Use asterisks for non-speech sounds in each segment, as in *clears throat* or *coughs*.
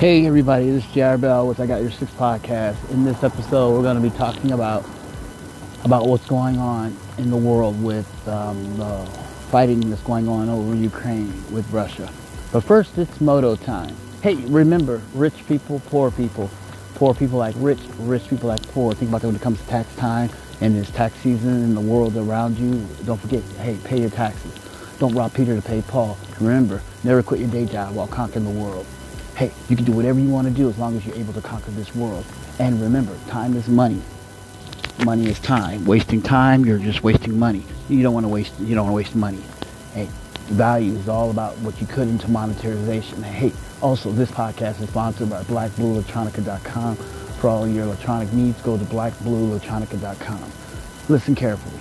Hey everybody, this is JR Bell with I Got Your Six podcast. In this episode, we're going to be talking about about what's going on in the world with um, the fighting that's going on over Ukraine with Russia. But first, it's moto time. Hey, remember, rich people, poor people, poor people like rich, rich people like poor. Think about that when it comes to tax time and it's tax season in the world around you. Don't forget, hey, pay your taxes. Don't rob Peter to pay Paul. Remember, never quit your day job while conquering the world hey, you can do whatever you want to do as long as you're able to conquer this world. And remember, time is money. Money is time. Wasting time, you're just wasting money. You don't want to waste. You don't want to waste money. Hey, value is all about what you put into monetization. Hey, also this podcast is sponsored by BlackBlueElectronica.com. For all your electronic needs, go to BlackBlueElectronica.com. Listen carefully.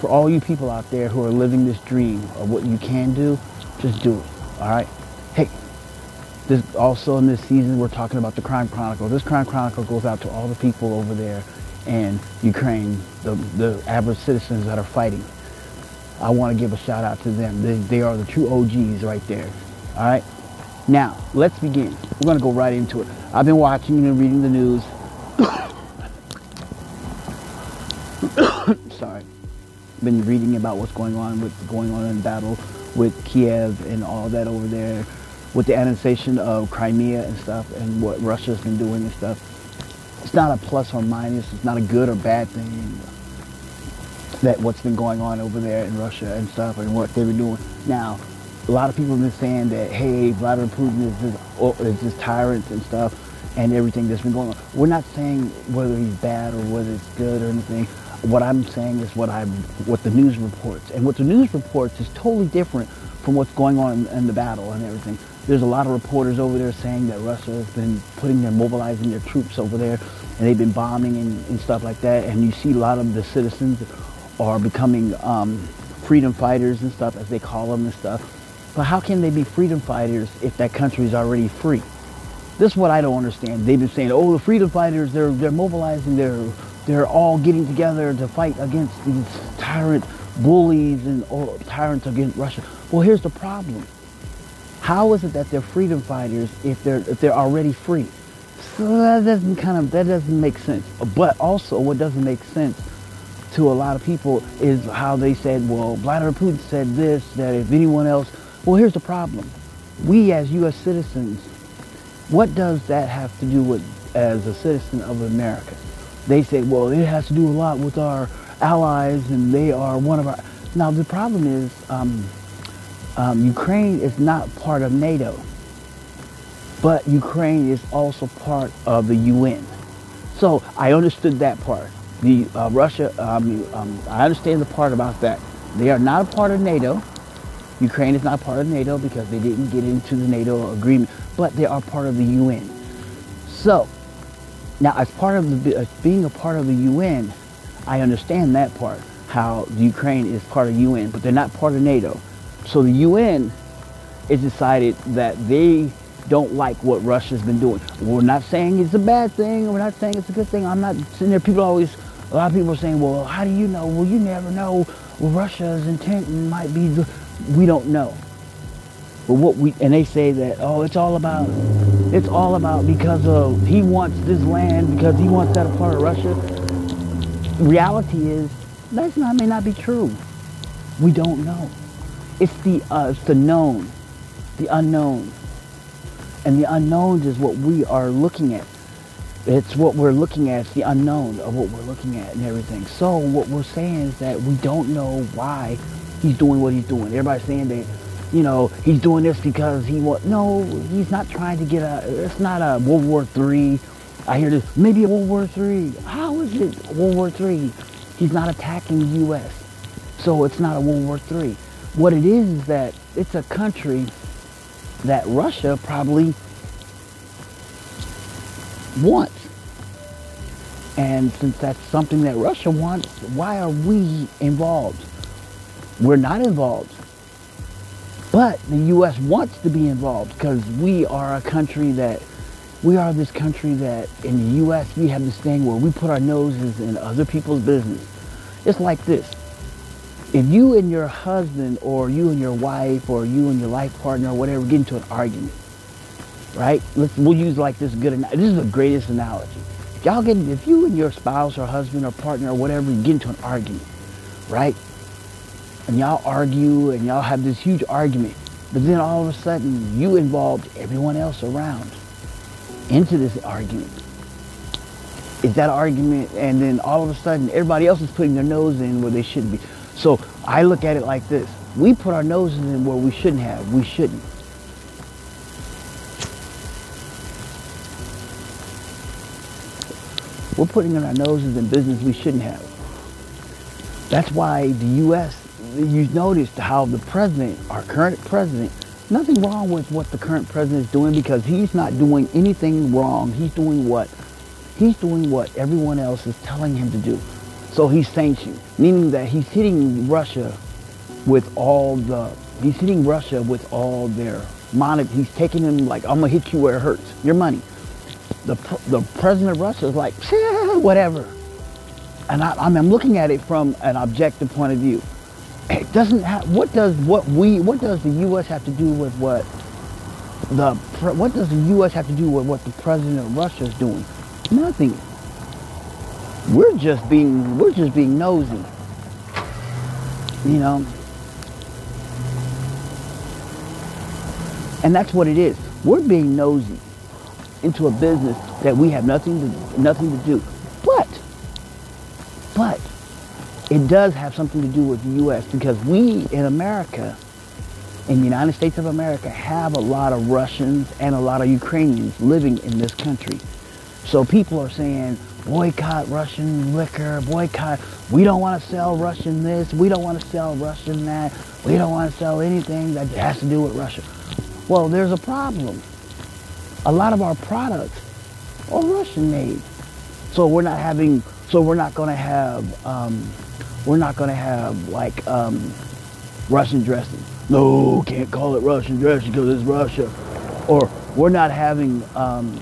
For all you people out there who are living this dream of what you can do, just do it. All right. Hey, this, also in this season, we're talking about the Crime Chronicle. This Crime Chronicle goes out to all the people over there in Ukraine, the, the average citizens that are fighting. I want to give a shout out to them. They, they are the true OGs right there. All right. Now, let's begin. We're going to go right into it. I've been watching and reading the news. *coughs* Sorry. Been reading about what's going on with going on in battle with Kiev and all that over there with the annexation of Crimea and stuff and what Russia's been doing and stuff. It's not a plus or minus. It's not a good or bad thing that what's been going on over there in Russia and stuff and what they've been doing. Now, a lot of people have been saying that, hey, Vladimir Putin is this, oh, is this tyrant and stuff and everything that's been going on. We're not saying whether he's bad or whether it's good or anything. What I'm saying is what I what the news reports. And what the news reports is totally different from what's going on in, in the battle and everything. There's a lot of reporters over there saying that Russia has been putting their, mobilizing their troops over there, and they've been bombing and, and stuff like that. And you see a lot of the citizens are becoming um, freedom fighters and stuff, as they call them and stuff. But how can they be freedom fighters if that country is already free? This is what I don't understand. They've been saying, oh, the freedom fighters, they're, they're mobilizing, they're, they're all getting together to fight against these tyrant bullies and oh, tyrants against Russia. Well, here's the problem. How is it that they're freedom fighters if they're if they're already free? So that doesn't kind of that doesn't make sense. But also, what doesn't make sense to a lot of people is how they said, well, Vladimir Putin said this that if anyone else, well, here's the problem. We as U.S. citizens, what does that have to do with as a citizen of America? They say, well, it has to do a lot with our allies, and they are one of our. Now the problem is. Um, um, Ukraine is not part of NATO, but Ukraine is also part of the UN. So I understood that part. The uh, Russia, um, um, I understand the part about that. They are not a part of NATO. Ukraine is not part of NATO because they didn't get into the NATO agreement, but they are part of the UN. So now, as part of the, being a part of the UN, I understand that part. How Ukraine is part of UN, but they're not part of NATO. So the UN has decided that they don't like what Russia's been doing. We're not saying it's a bad thing. We're not saying it's a good thing. I'm not sitting there. People always, a lot of people are saying, well, how do you know? Well, you never know. Well, Russia's intent might be, the, we don't know. But what we, and they say that, oh, it's all about, it's all about because of, he wants this land, because he wants that part of Russia. Reality is, that's not, may not be true. We don't know. It's the, uh, it's the known, the unknown. And the unknowns is what we are looking at. It's what we're looking at. It's the unknown of what we're looking at and everything. So what we're saying is that we don't know why he's doing what he's doing. Everybody's saying that, you know, he's doing this because he want. No, he's not trying to get a. It's not a World War Three. I hear this. Maybe a World War Three. How is it World War Three? He's not attacking the U.S. So it's not a World War Three. What it is is that it's a country that Russia probably wants. And since that's something that Russia wants, why are we involved? We're not involved. But the U.S. wants to be involved because we are a country that, we are this country that in the U.S. we have this thing where we put our noses in other people's business. It's like this if you and your husband or you and your wife or you and your life partner or whatever get into an argument right? Let's we'll use like this good. This is the greatest analogy. Y'all get if you and your spouse or husband or partner or whatever get into an argument, right? And y'all argue and y'all have this huge argument, but then all of a sudden you involved everyone else around into this argument. Is that argument, and then all of a sudden everybody else is putting their nose in where they shouldn't be. So I look at it like this: we put our noses in where we shouldn't have. We shouldn't. We're putting in our noses in business we shouldn't have. That's why the U.S. You've noticed how the president, our current president, nothing wrong with what the current president is doing because he's not doing anything wrong. He's doing what he's doing what everyone else is telling him to do. So he's sanctioned, meaning that he's hitting Russia with all the he's hitting Russia with all their money. He's taking them like I'm gonna hit you where it hurts. Your money the, the president of Russia is like, whatever. And I, I'm looking at it from an objective point of view. It doesn't have, what does what we, what does the U.S. have to do with what the, what does the U.S. have to do with what the president of Russia is doing? Nothing. We're just being, we're just being nosy. You know? And that's what it is. We're being nosy into a business that we have nothing to nothing to do. But but it does have something to do with the US because we in America in the United States of America have a lot of Russians and a lot of Ukrainians living in this country. So people are saying boycott Russian liquor, boycott, we don't want to sell Russian this, we don't want to sell Russian that, we don't want to sell anything that has to do with Russia. Well, there's a problem a lot of our products are Russian made. So we're not having, so we're not going to have, um, we're not going to have like um, Russian dressing. No, can't call it Russian dressing because it's Russia. Or we're not having, um,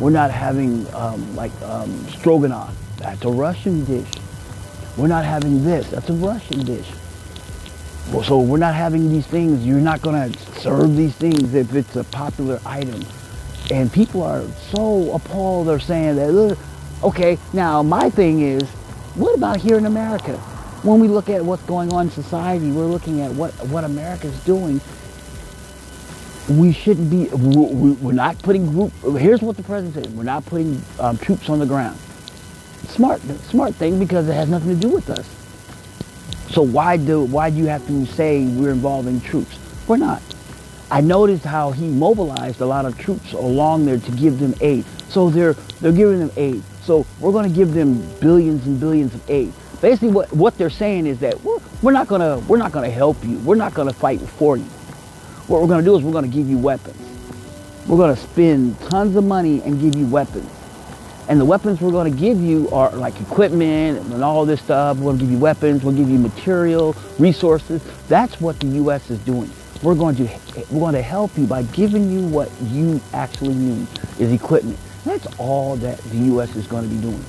we're not having um, like um, stroganoff. That's a Russian dish. We're not having this. That's a Russian dish. Well, so we're not having these things. You're not going to serve these things if it's a popular item. And people are so appalled. They're saying that, okay, now my thing is, what about here in America? When we look at what's going on in society, we're looking at what, what America's doing. We shouldn't be, we're not putting group, here's what the president said, we're not putting um, troops on the ground. Smart, smart thing because it has nothing to do with us. So why do, why do you have to say we're involving troops? We're not. I noticed how he mobilized a lot of troops along there to give them aid. So they're they're giving them aid. So we're going to give them billions and billions of aid. Basically, what, what they're saying is that we're, we're not going to we're not going to help you. We're not going to fight for you. What we're going to do is we're going to give you weapons. We're going to spend tons of money and give you weapons. And the weapons we're going to give you are like equipment and all this stuff. We're going to give you weapons. We'll give you material, resources. That's what the U.S. is doing. We're going to we're going to help you by giving you what you actually need is equipment. That's all that the U.S. is going to be doing.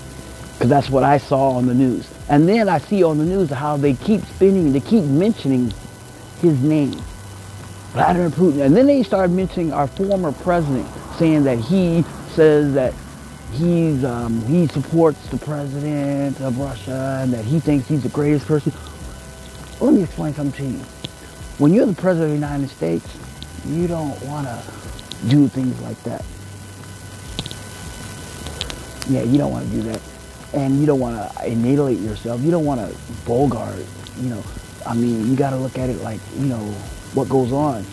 Because that's what I saw on the news. And then I see on the news how they keep spinning, they keep mentioning his name, Vladimir Putin. And then they started mentioning our former president, saying that he says that he's um, he supports the president of Russia and that he thinks he's the greatest person. Let me explain something to you. When you're the president of the United States, you don't want to do things like that. Yeah, you don't want to do that. And you don't want to annihilate yourself. You don't want to bogart, you know. I mean, you got to look at it like, you know, what goes on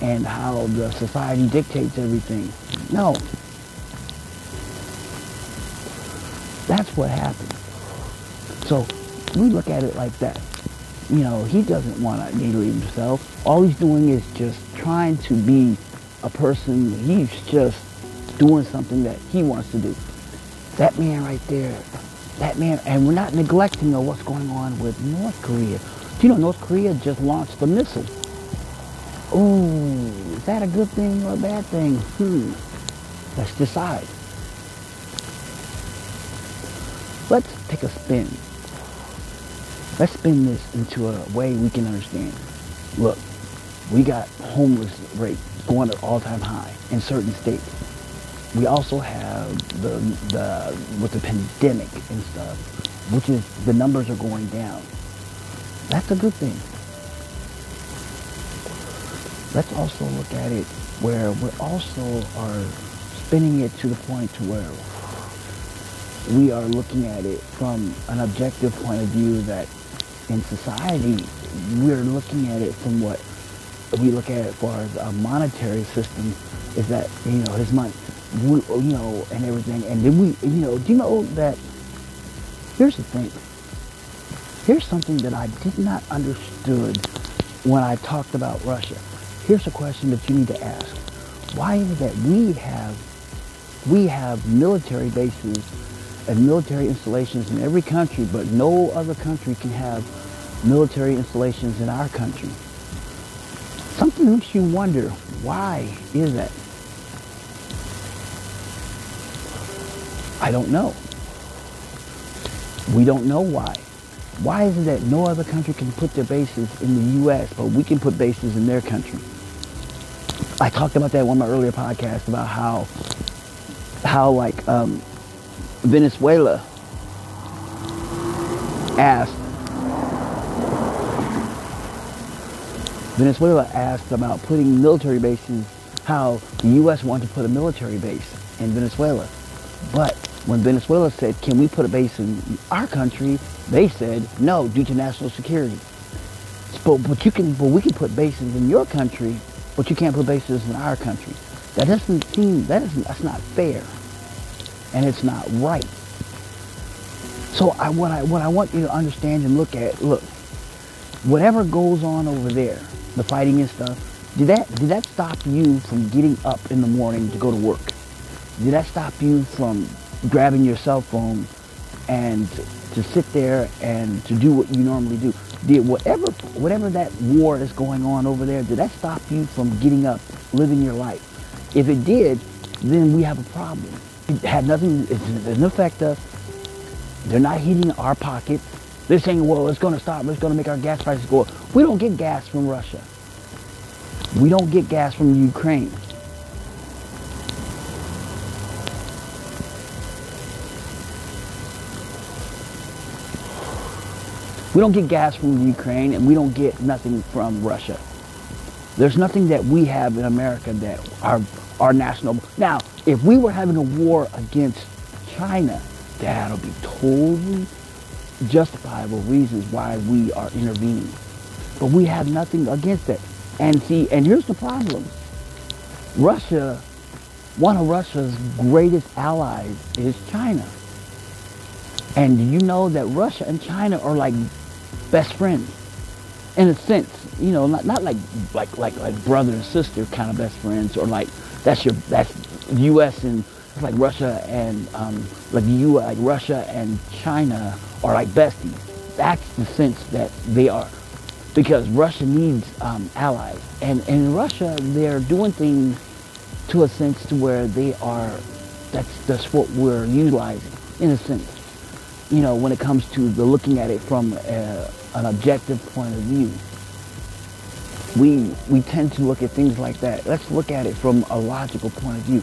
and how the society dictates everything. No. That's what happened. So we look at it like that you know, he doesn't want to annihilate himself. All he's doing is just trying to be a person. He's just doing something that he wants to do. That man right there, that man, and we're not neglecting of what's going on with North Korea. Do you know North Korea just launched a missile? Ooh, is that a good thing or a bad thing? Hmm. Let's decide. Let's take a spin. Let's spin this into a way we can understand. Look, We got homeless rate going at all-time high in certain states. We also have the, the, with the pandemic and stuff, which is the numbers are going down. That's a good thing. Let's also look at it where we also are spinning it to the point to where we are looking at it from an objective point of view that in society we're looking at it from what we look at it for a monetary system is that you know his money you know and everything. And then we you know do you know that here's the thing. Here's something that I did not understood when I talked about Russia here's a question that you need to ask why is it that we have we have military bases and military installations in every country, but no other country can have military installations in our country. Something makes you wonder, why is that? I don't know. We don't know why. Why is it that no other country can put their bases in the U.S., but we can put bases in their country? I talked about that in one of my earlier podcasts about how, how like um, Venezuela asked Venezuela asked about putting military bases, how the U.S. wanted to put a military base in Venezuela. But when Venezuela said, can we put a base in our country, they said, no, due to national security. But, but, you can, but we can put bases in your country, but you can't put bases in our country. That doesn't seem, that isn't, that's not fair and it's not right. So I, what, I, what I want you to understand and look at, look, whatever goes on over there, the fighting and stuff, did that, did that stop you from getting up in the morning to go to work? Did that stop you from grabbing your cell phone and to sit there and to do what you normally do? Did whatever, whatever that war is going on over there, did that stop you from getting up, living your life? If it did, then we have a problem. It had nothing, it didn't affect us. They're not heating our pockets. They're saying, well, it's going to stop. It's going to make our gas prices go up. We don't get gas from Russia. We don't get gas from Ukraine. We don't get gas from Ukraine and we don't get nothing from Russia. There's nothing that we have in America that our, our national... Now, if we were having a war against China, that'll be totally justifiable reasons why we are intervening. But we have nothing against it. And see, and here's the problem. Russia, one of Russia's greatest allies is China. And you know that Russia and China are like best friends in a sense, you know, not, not like, like, like, like brother and sister kind of best friends or like that's your, that's U.S. and like Russia and um, like you like Russia and China are like besties. That's the sense that they are, because Russia needs um, allies, and, and in Russia they're doing things to a sense to where they are. That's that's what we're utilizing in a sense. You know, when it comes to the looking at it from a, an objective point of view we we tend to look at things like that. Let's look at it from a logical point of view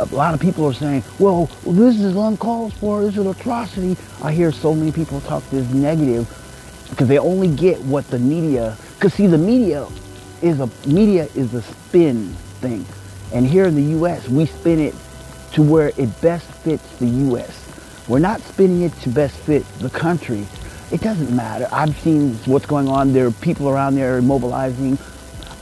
a lot of people are saying, well, this is uncalled for, this is an atrocity. I hear so many people talk this negative because they only get what the media, because see, the media is a, media is a spin thing. And here in the U.S., we spin it to where it best fits the U.S. We're not spinning it to best fit the country. It doesn't matter. I've seen what's going on. There are people around there mobilizing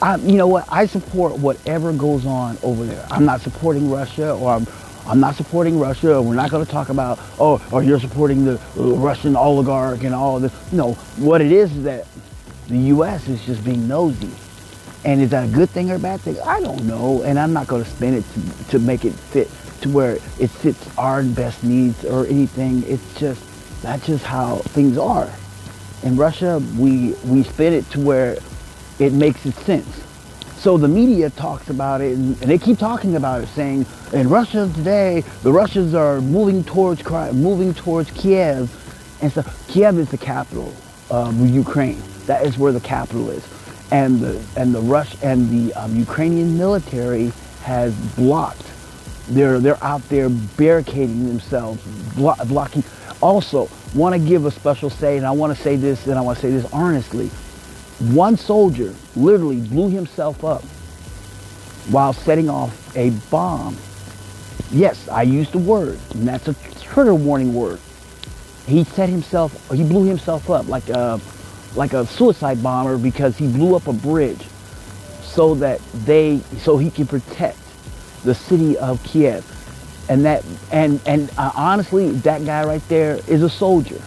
I, you know what? I support whatever goes on over there. I'm not supporting Russia, or I'm, I'm not supporting Russia. Or we're not going to talk about, oh, or you're supporting the Russian oligarch and all this. No, what it is is that the U.S. is just being nosy. And is that a good thing or a bad thing? I don't know. And I'm not going to spin it to, to make it fit to where it fits our best needs or anything. It's just, that's just how things are. In Russia, we, we spin it to where it makes it sense. So the media talks about it, and, they keep talking about it, saying in Russia today, the Russians are moving towards moving towards Kiev, and so Kiev is the capital of Ukraine. That is where the capital is, and the and the Rush and the um, Ukrainian military has blocked. They're they're out there barricading themselves, blo- blocking. Also, want to give a special say, and I want to say this, and I want to say this earnestly. One soldier literally blew himself up while setting off a bomb. Yes, I used the word, and that's a trigger warning word. He set himself, he blew himself up like a, like a suicide bomber because he blew up a bridge so that they, so he can protect the city of Kiev. And that, and, and uh, honestly, that guy right there is a soldier.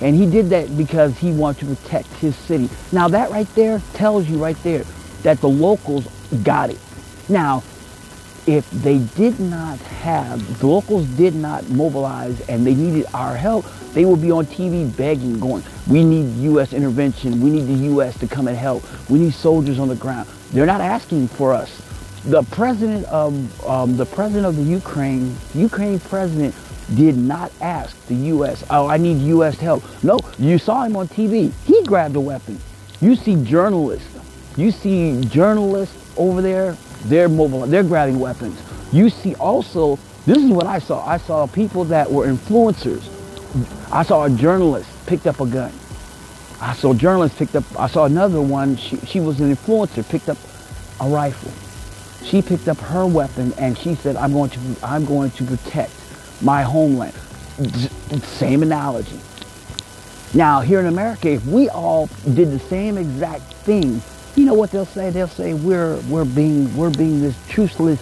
And he did that because he wanted to protect his city. Now that right there tells you right there that the locals got it. Now, if they did not have, the locals did not mobilize and they needed our help, they would be on TV begging, going, we need U.S. intervention. We need the U.S. to come and help. We need soldiers on the ground. They're not asking for us. The president of, um, the president of the Ukraine, Ukraine president did not ask the U.S., oh, I need U.S. help. No, you saw him on TV. He grabbed a weapon. You see journalists. You see journalists over there they're mobile, they're grabbing weapons. You see also, this is what I saw. I saw people that were influencers. I saw a journalist picked up a gun. I saw a journalist picked up, I saw another one, she, she was an influencer, picked up a rifle. She picked up her weapon and she said, I'm going to, I'm going to protect my homeland. Same analogy. Now, here in America, if we all did the same exact thing, you know what they'll say? They'll say we're we're being we're being this truthless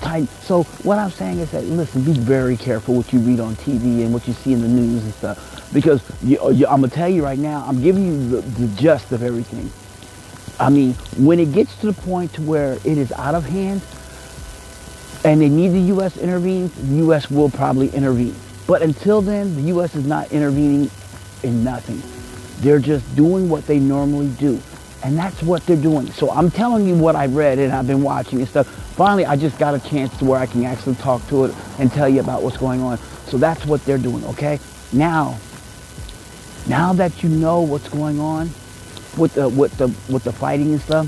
type. So what I'm saying is that listen, be very careful what you read on TV and what you see in the news and stuff, because you, you, I'm gonna tell you right now, I'm giving you the, the gist of everything. I mean, when it gets to the point to where it is out of hand and they need the U.S. intervene, the U.S. will probably intervene. But until then, the U.S. is not intervening in nothing. They're just doing what they normally do. And that's what they're doing. So I'm telling you what I read and I've been watching and stuff. Finally, I just got a chance to where I can actually talk to it and tell you about what's going on. So that's what they're doing, okay? Now, now that you know what's going on with the with the with the fighting and stuff,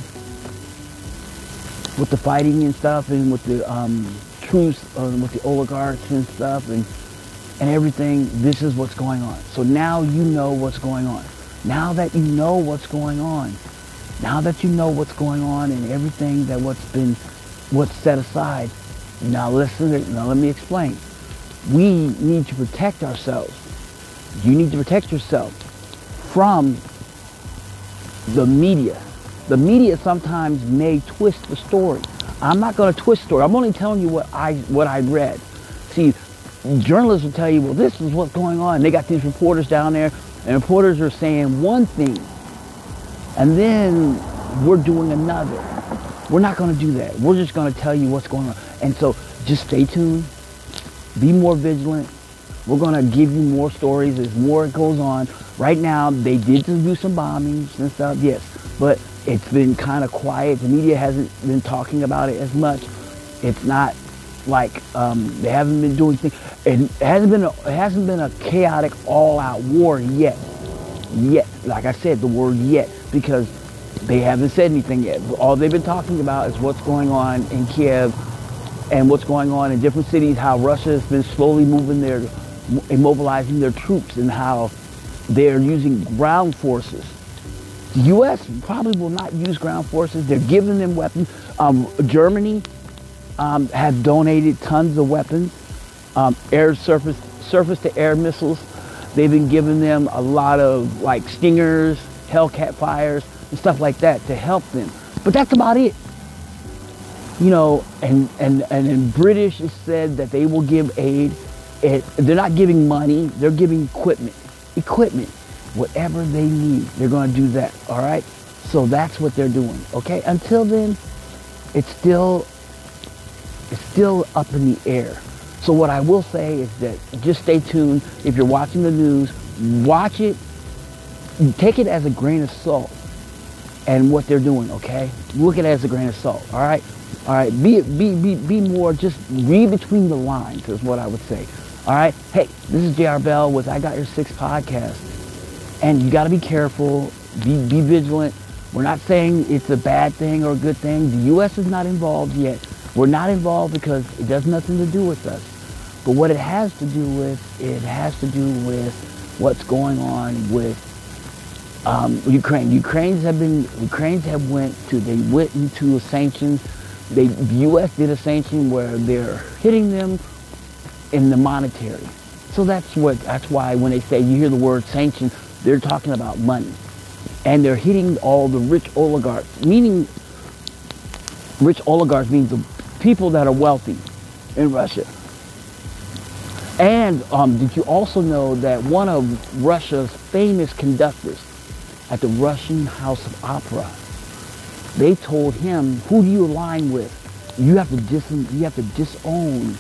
with the fighting and stuff, and with the um, truce, uh, with the oligarchs and stuff, and and everything, this is what's going on. So now you know what's going on. Now that you know what's going on, now that you know what's going on and everything that what's been, what's set aside, now listen, now let me explain. We need to protect ourselves. You need to protect yourself from the media. The media sometimes may twist the story. I'm not going to twist story. I'm only telling you what I what I read. See, journalists will tell you, well, this is what's going on. They got these reporters down there, and reporters are saying one thing, and then we're doing another. We're not going to do that. We're just going to tell you what's going on. And so just stay tuned. Be more vigilant. We're going to give you more stories as more goes on. Right now, they did just do some bombings and stuff, yes. But it's been kind of quiet. The media hasn't been talking about it as much. It's not like um, they haven't been doing things. It hasn't been a, it hasn't been a chaotic all-out war yet. Yet, like I said, the word yet because they haven't said anything yet. All they've been talking about is what's going on in Kiev and what's going on in different cities, how Russia has been slowly moving their, immobilizing their troops and how they're using ground forces. The U.S. probably will not use ground forces. They're giving them weapons. Um, Germany um, has donated tons of weapons, um, air surface, surface to air missiles. They've been giving them a lot of like stingers, Hellcat fires, and stuff like that to help them. But that's about it. You know, and and and in British it said that they will give aid. It, they're not giving money. They're giving equipment. Equipment, whatever they need, they're going to do that. All right. So that's what they're doing. Okay. Until then, it's still it's still up in the air. So what I will say is that just stay tuned. If you're watching the news, watch it. Take it as a grain of salt and what they're doing, okay? Look at it as a grain of salt, all right? All right, be, be, be, be more, just read between the lines is what I would say. All right, hey, this is JR Bell with I Got Your Six podcast. And you got to be careful, be, be vigilant. We're not saying it's a bad thing or a good thing. The U.S. is not involved yet. We're not involved because it does nothing to do with us. But what it has to do with, it has to do with what's going on with um, Ukraine. Ukrainians have been, Ukrainians have went to, they went into sanctions. They, the U.S. did a sanction where they're hitting them in the monetary. So that's what, that's why when they say, you hear the word sanction, they're talking about money. And they're hitting all the rich oligarchs, meaning rich oligarchs means the people that are wealthy in Russia. And um, did you also know that one of Russia's famous conductors at the Russian House of Opera, they told him, who do you align with? You have to, dis- you have to disown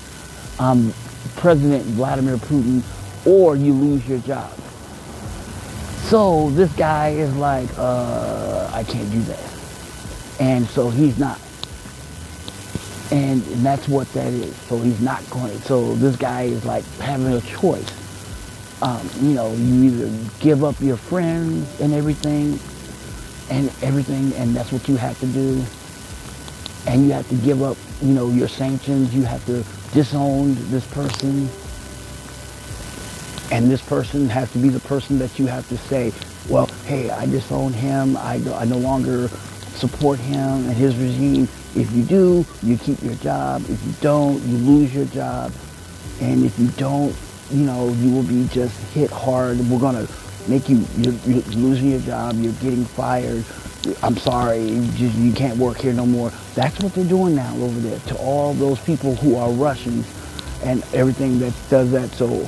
um, President Vladimir Putin or you lose your job. So this guy is like, uh, I can't do that. And so he's not. And, and that's what that is. So he's not going. So this guy is like having a choice. Um, you know, you either give up your friends and everything, and everything, and that's what you have to do. And you have to give up, you know, your sanctions. You have to disown this person. And this person has to be the person that you have to say, well, hey, I disown him. I, I no longer support him and his regime. If you do, you keep your job. If you don't, you lose your job. And if you don't, you know, you will be just hit hard. We're going to make you, you're, you're, losing your job. You're getting fired. I'm sorry, you, just, you can't work here no more. That's what they're doing now over there to all those people who are Russians and everything that does that. So,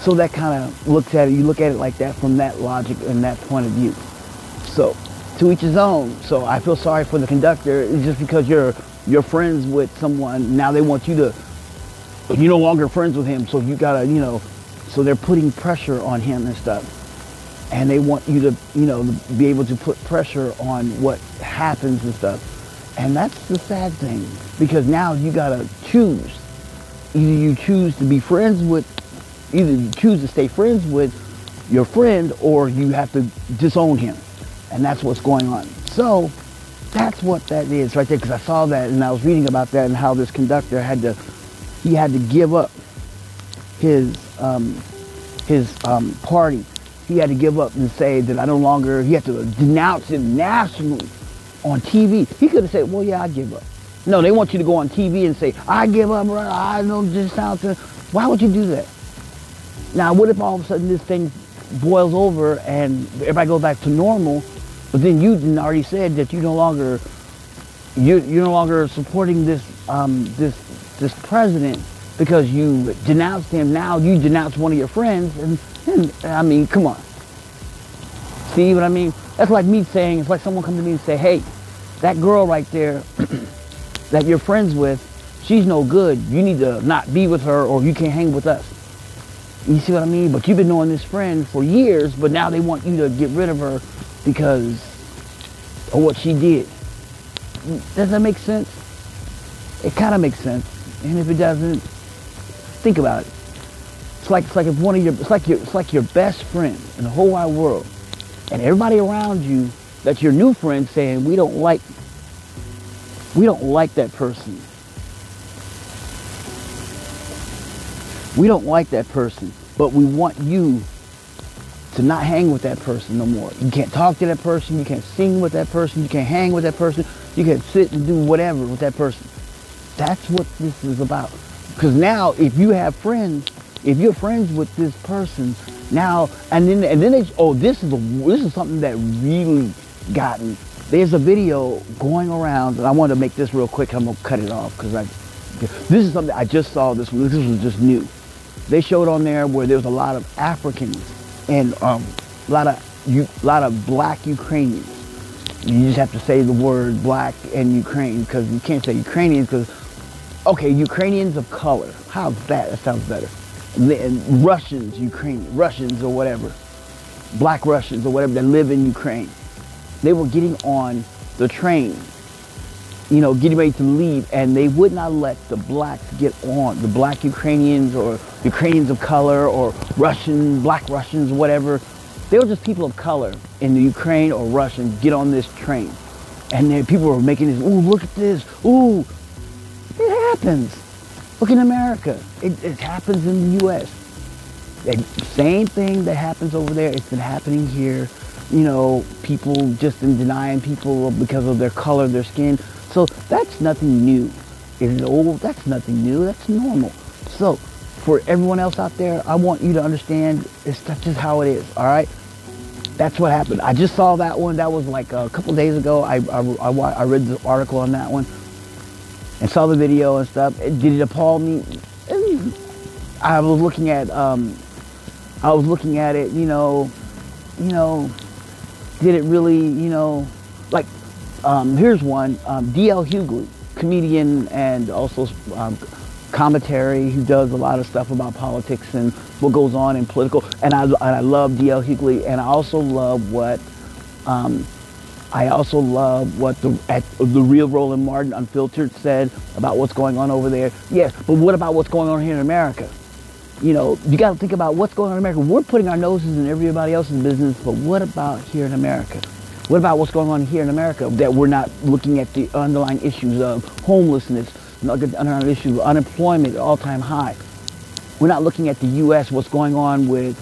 so that kind of looks at it, you look at it like that from that logic and that point of view. So, to each his own. So I feel sorry for the conductor. Just because you're you're friends with someone, now they want you to you're no longer friends with him, so you gotta, you know, so they're putting pressure on him and stuff. And they want you to, you know, be able to put pressure on what happens and stuff. And that's the sad thing, because now you gotta choose. Either you choose to be friends with, either you choose to stay friends with your friend, or you have to disown him. And that's what's going on. So that's what that is right there, because I saw that and I was reading about that and how this conductor had to he had to give up his um, his um, party. He had to give up and say that I no longer. He had to denounce him nationally on TV. He could have said, "Well, yeah, I give up." No, they want you to go on TV and say, "I give up." I don't denounce him. Why would you do that? Now, what if all of a sudden this thing boils over and everybody goes back to normal, but then you already said that you no longer you you're no longer supporting this um, this this president because you denounced him. Now you denounce one of your friends, and, and I mean, come on. See what I mean? That's like me saying, it's like someone come to me and say, hey, that girl right there *clears throat* that you're friends with, she's no good. You need to not be with her or you can't hang with us. You see what I mean? But you've been knowing this friend for years, but now they want you to get rid of her because of what she did. Does that make sense? It kind of makes sense. And if it doesn't, think about it. It's like it's like if one of your it's like your it's like your best friend in the whole wide world, and everybody around you that's your new friend saying we don't like we don't like that person. We don't like that person, but we want you to not hang with that person no more. You can't talk to that person, you can't sing with that person, you can't hang with that person, you can't sit and do whatever with that person. That's what this is about. Because now, if you have friends, if you're friends with this person, now and then and then they oh this is a, this is something that really got me. There's a video going around, and I want to make this real quick. I'm gonna cut it off because I this is something I just saw. This one. This was just new. They showed on there where there was a lot of Africans and um, a lot of you, a lot of black Ukrainians. You just have to say the word black and Ukraine because you can't say Ukrainians because Okay, Ukrainians of color. How's that? That sounds better. Russians, Ukrainian, Russians or whatever, black Russians or whatever that live in Ukraine. They were getting on the train, you know, getting ready to leave, and they would not let the blacks get on. The black Ukrainians or Ukrainians of color or Russian, black Russians, whatever, they were just people of color in the Ukraine or Russian get on this train. And then people were making this, ooh, look at this, ooh. It happens. Look in America. It, it happens in the U.S. The same thing that happens over there, it's been happening here. You know, people just in denying people because of their color, their skin. So that's nothing new. Is it old? That's nothing new. That's normal. So for everyone else out there, I want you to understand it's that's just how it is. All right. That's what happened. I just saw that one. That was like a couple days ago. I, I, I, I read the article on that one and saw the video and stuff. It, did it appall me? I was looking at um, I was looking at it, you know, you know, did it really, you know, like, um, here's one, um, D.L. Hughley, comedian and also um, commentary who does a lot of stuff about politics and what goes on in political, and I, and I love D.L. Hughley, and I also love what, um, I also love what the, at, the real Roland Martin Unfiltered said about what's going on over there. Yes, but what about what's going on here in America? you know, you got to think about what's going on in America. We're putting our noses in everybody else's business, but what about here in America? What about what's going on here in America that we're not looking at the underlying issues of homelessness, underlying issues of unemployment at all-time high? We're not looking at the U.S., what's going on with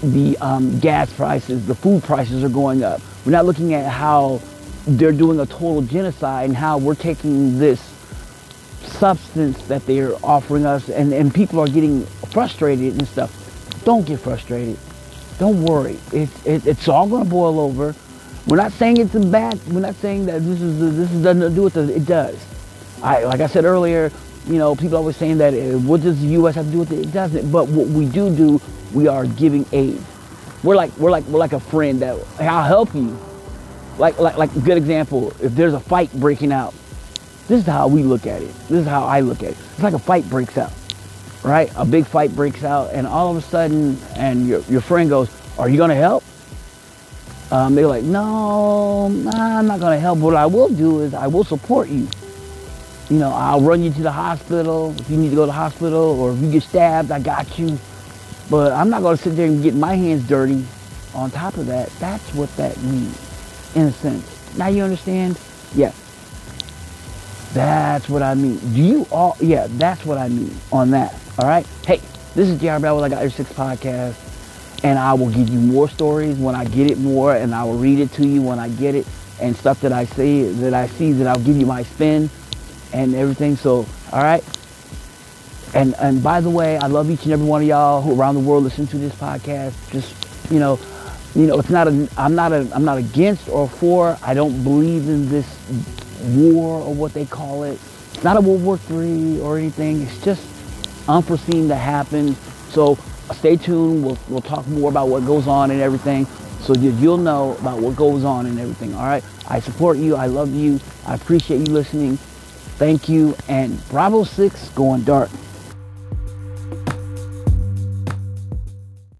the um, gas prices, the food prices are going up. We're not looking at how they're doing a total genocide and how we're taking this substance that they're offering us and, and people are getting frustrated and stuff. Don't get frustrated. Don't worry. It, it, it's all going to boil over. We're not saying it's a bad. We're not saying that this is this is doesn't do with it. It does. I like I said earlier. You know, people always saying that uh, what does the U.S. have to do with it? It doesn't. But what we do do, we are giving aid. We're like we're like we're like a friend that I'll help you. Like like like a good example. If there's a fight breaking out, this is how we look at it. This is how I look at it. It's like a fight breaks out, right? A big fight breaks out, and all of a sudden, and your, your friend goes, Are you to help? Um, they're like, No, nah, I'm not to help. What I will do is I will support you. You know, I'll run you to the hospital if you need to go to the hospital, or if you get stabbed, I got you. But I'm not going to sit there and get my hands dirty on top of that. That's what that means, in a sense. Now you understand? Yeah. That's what I mean. Do you all, yeah, that's what I mean on that. All right. Hey, this is JR Bell with I Got Your Six podcast. And I will give you more stories when I get it more and I will read it to you when I get it and stuff that I see that I see that I'll give you my spin and everything. So, all right. And and by the way, I love each and every one of y'all who around the world listen to this podcast. Just you know, you know, it's not a. I'm not a. I'm not against or for. I don't believe in this war or what they call it. It's not a World War III or anything. It's just unforeseen to happen. So stay tuned. We'll, we'll talk more about what goes on and everything so that you'll know about what goes on and everything. All right. I support you. I love you. I appreciate you listening. Thank you. And Bravo 6 going dark.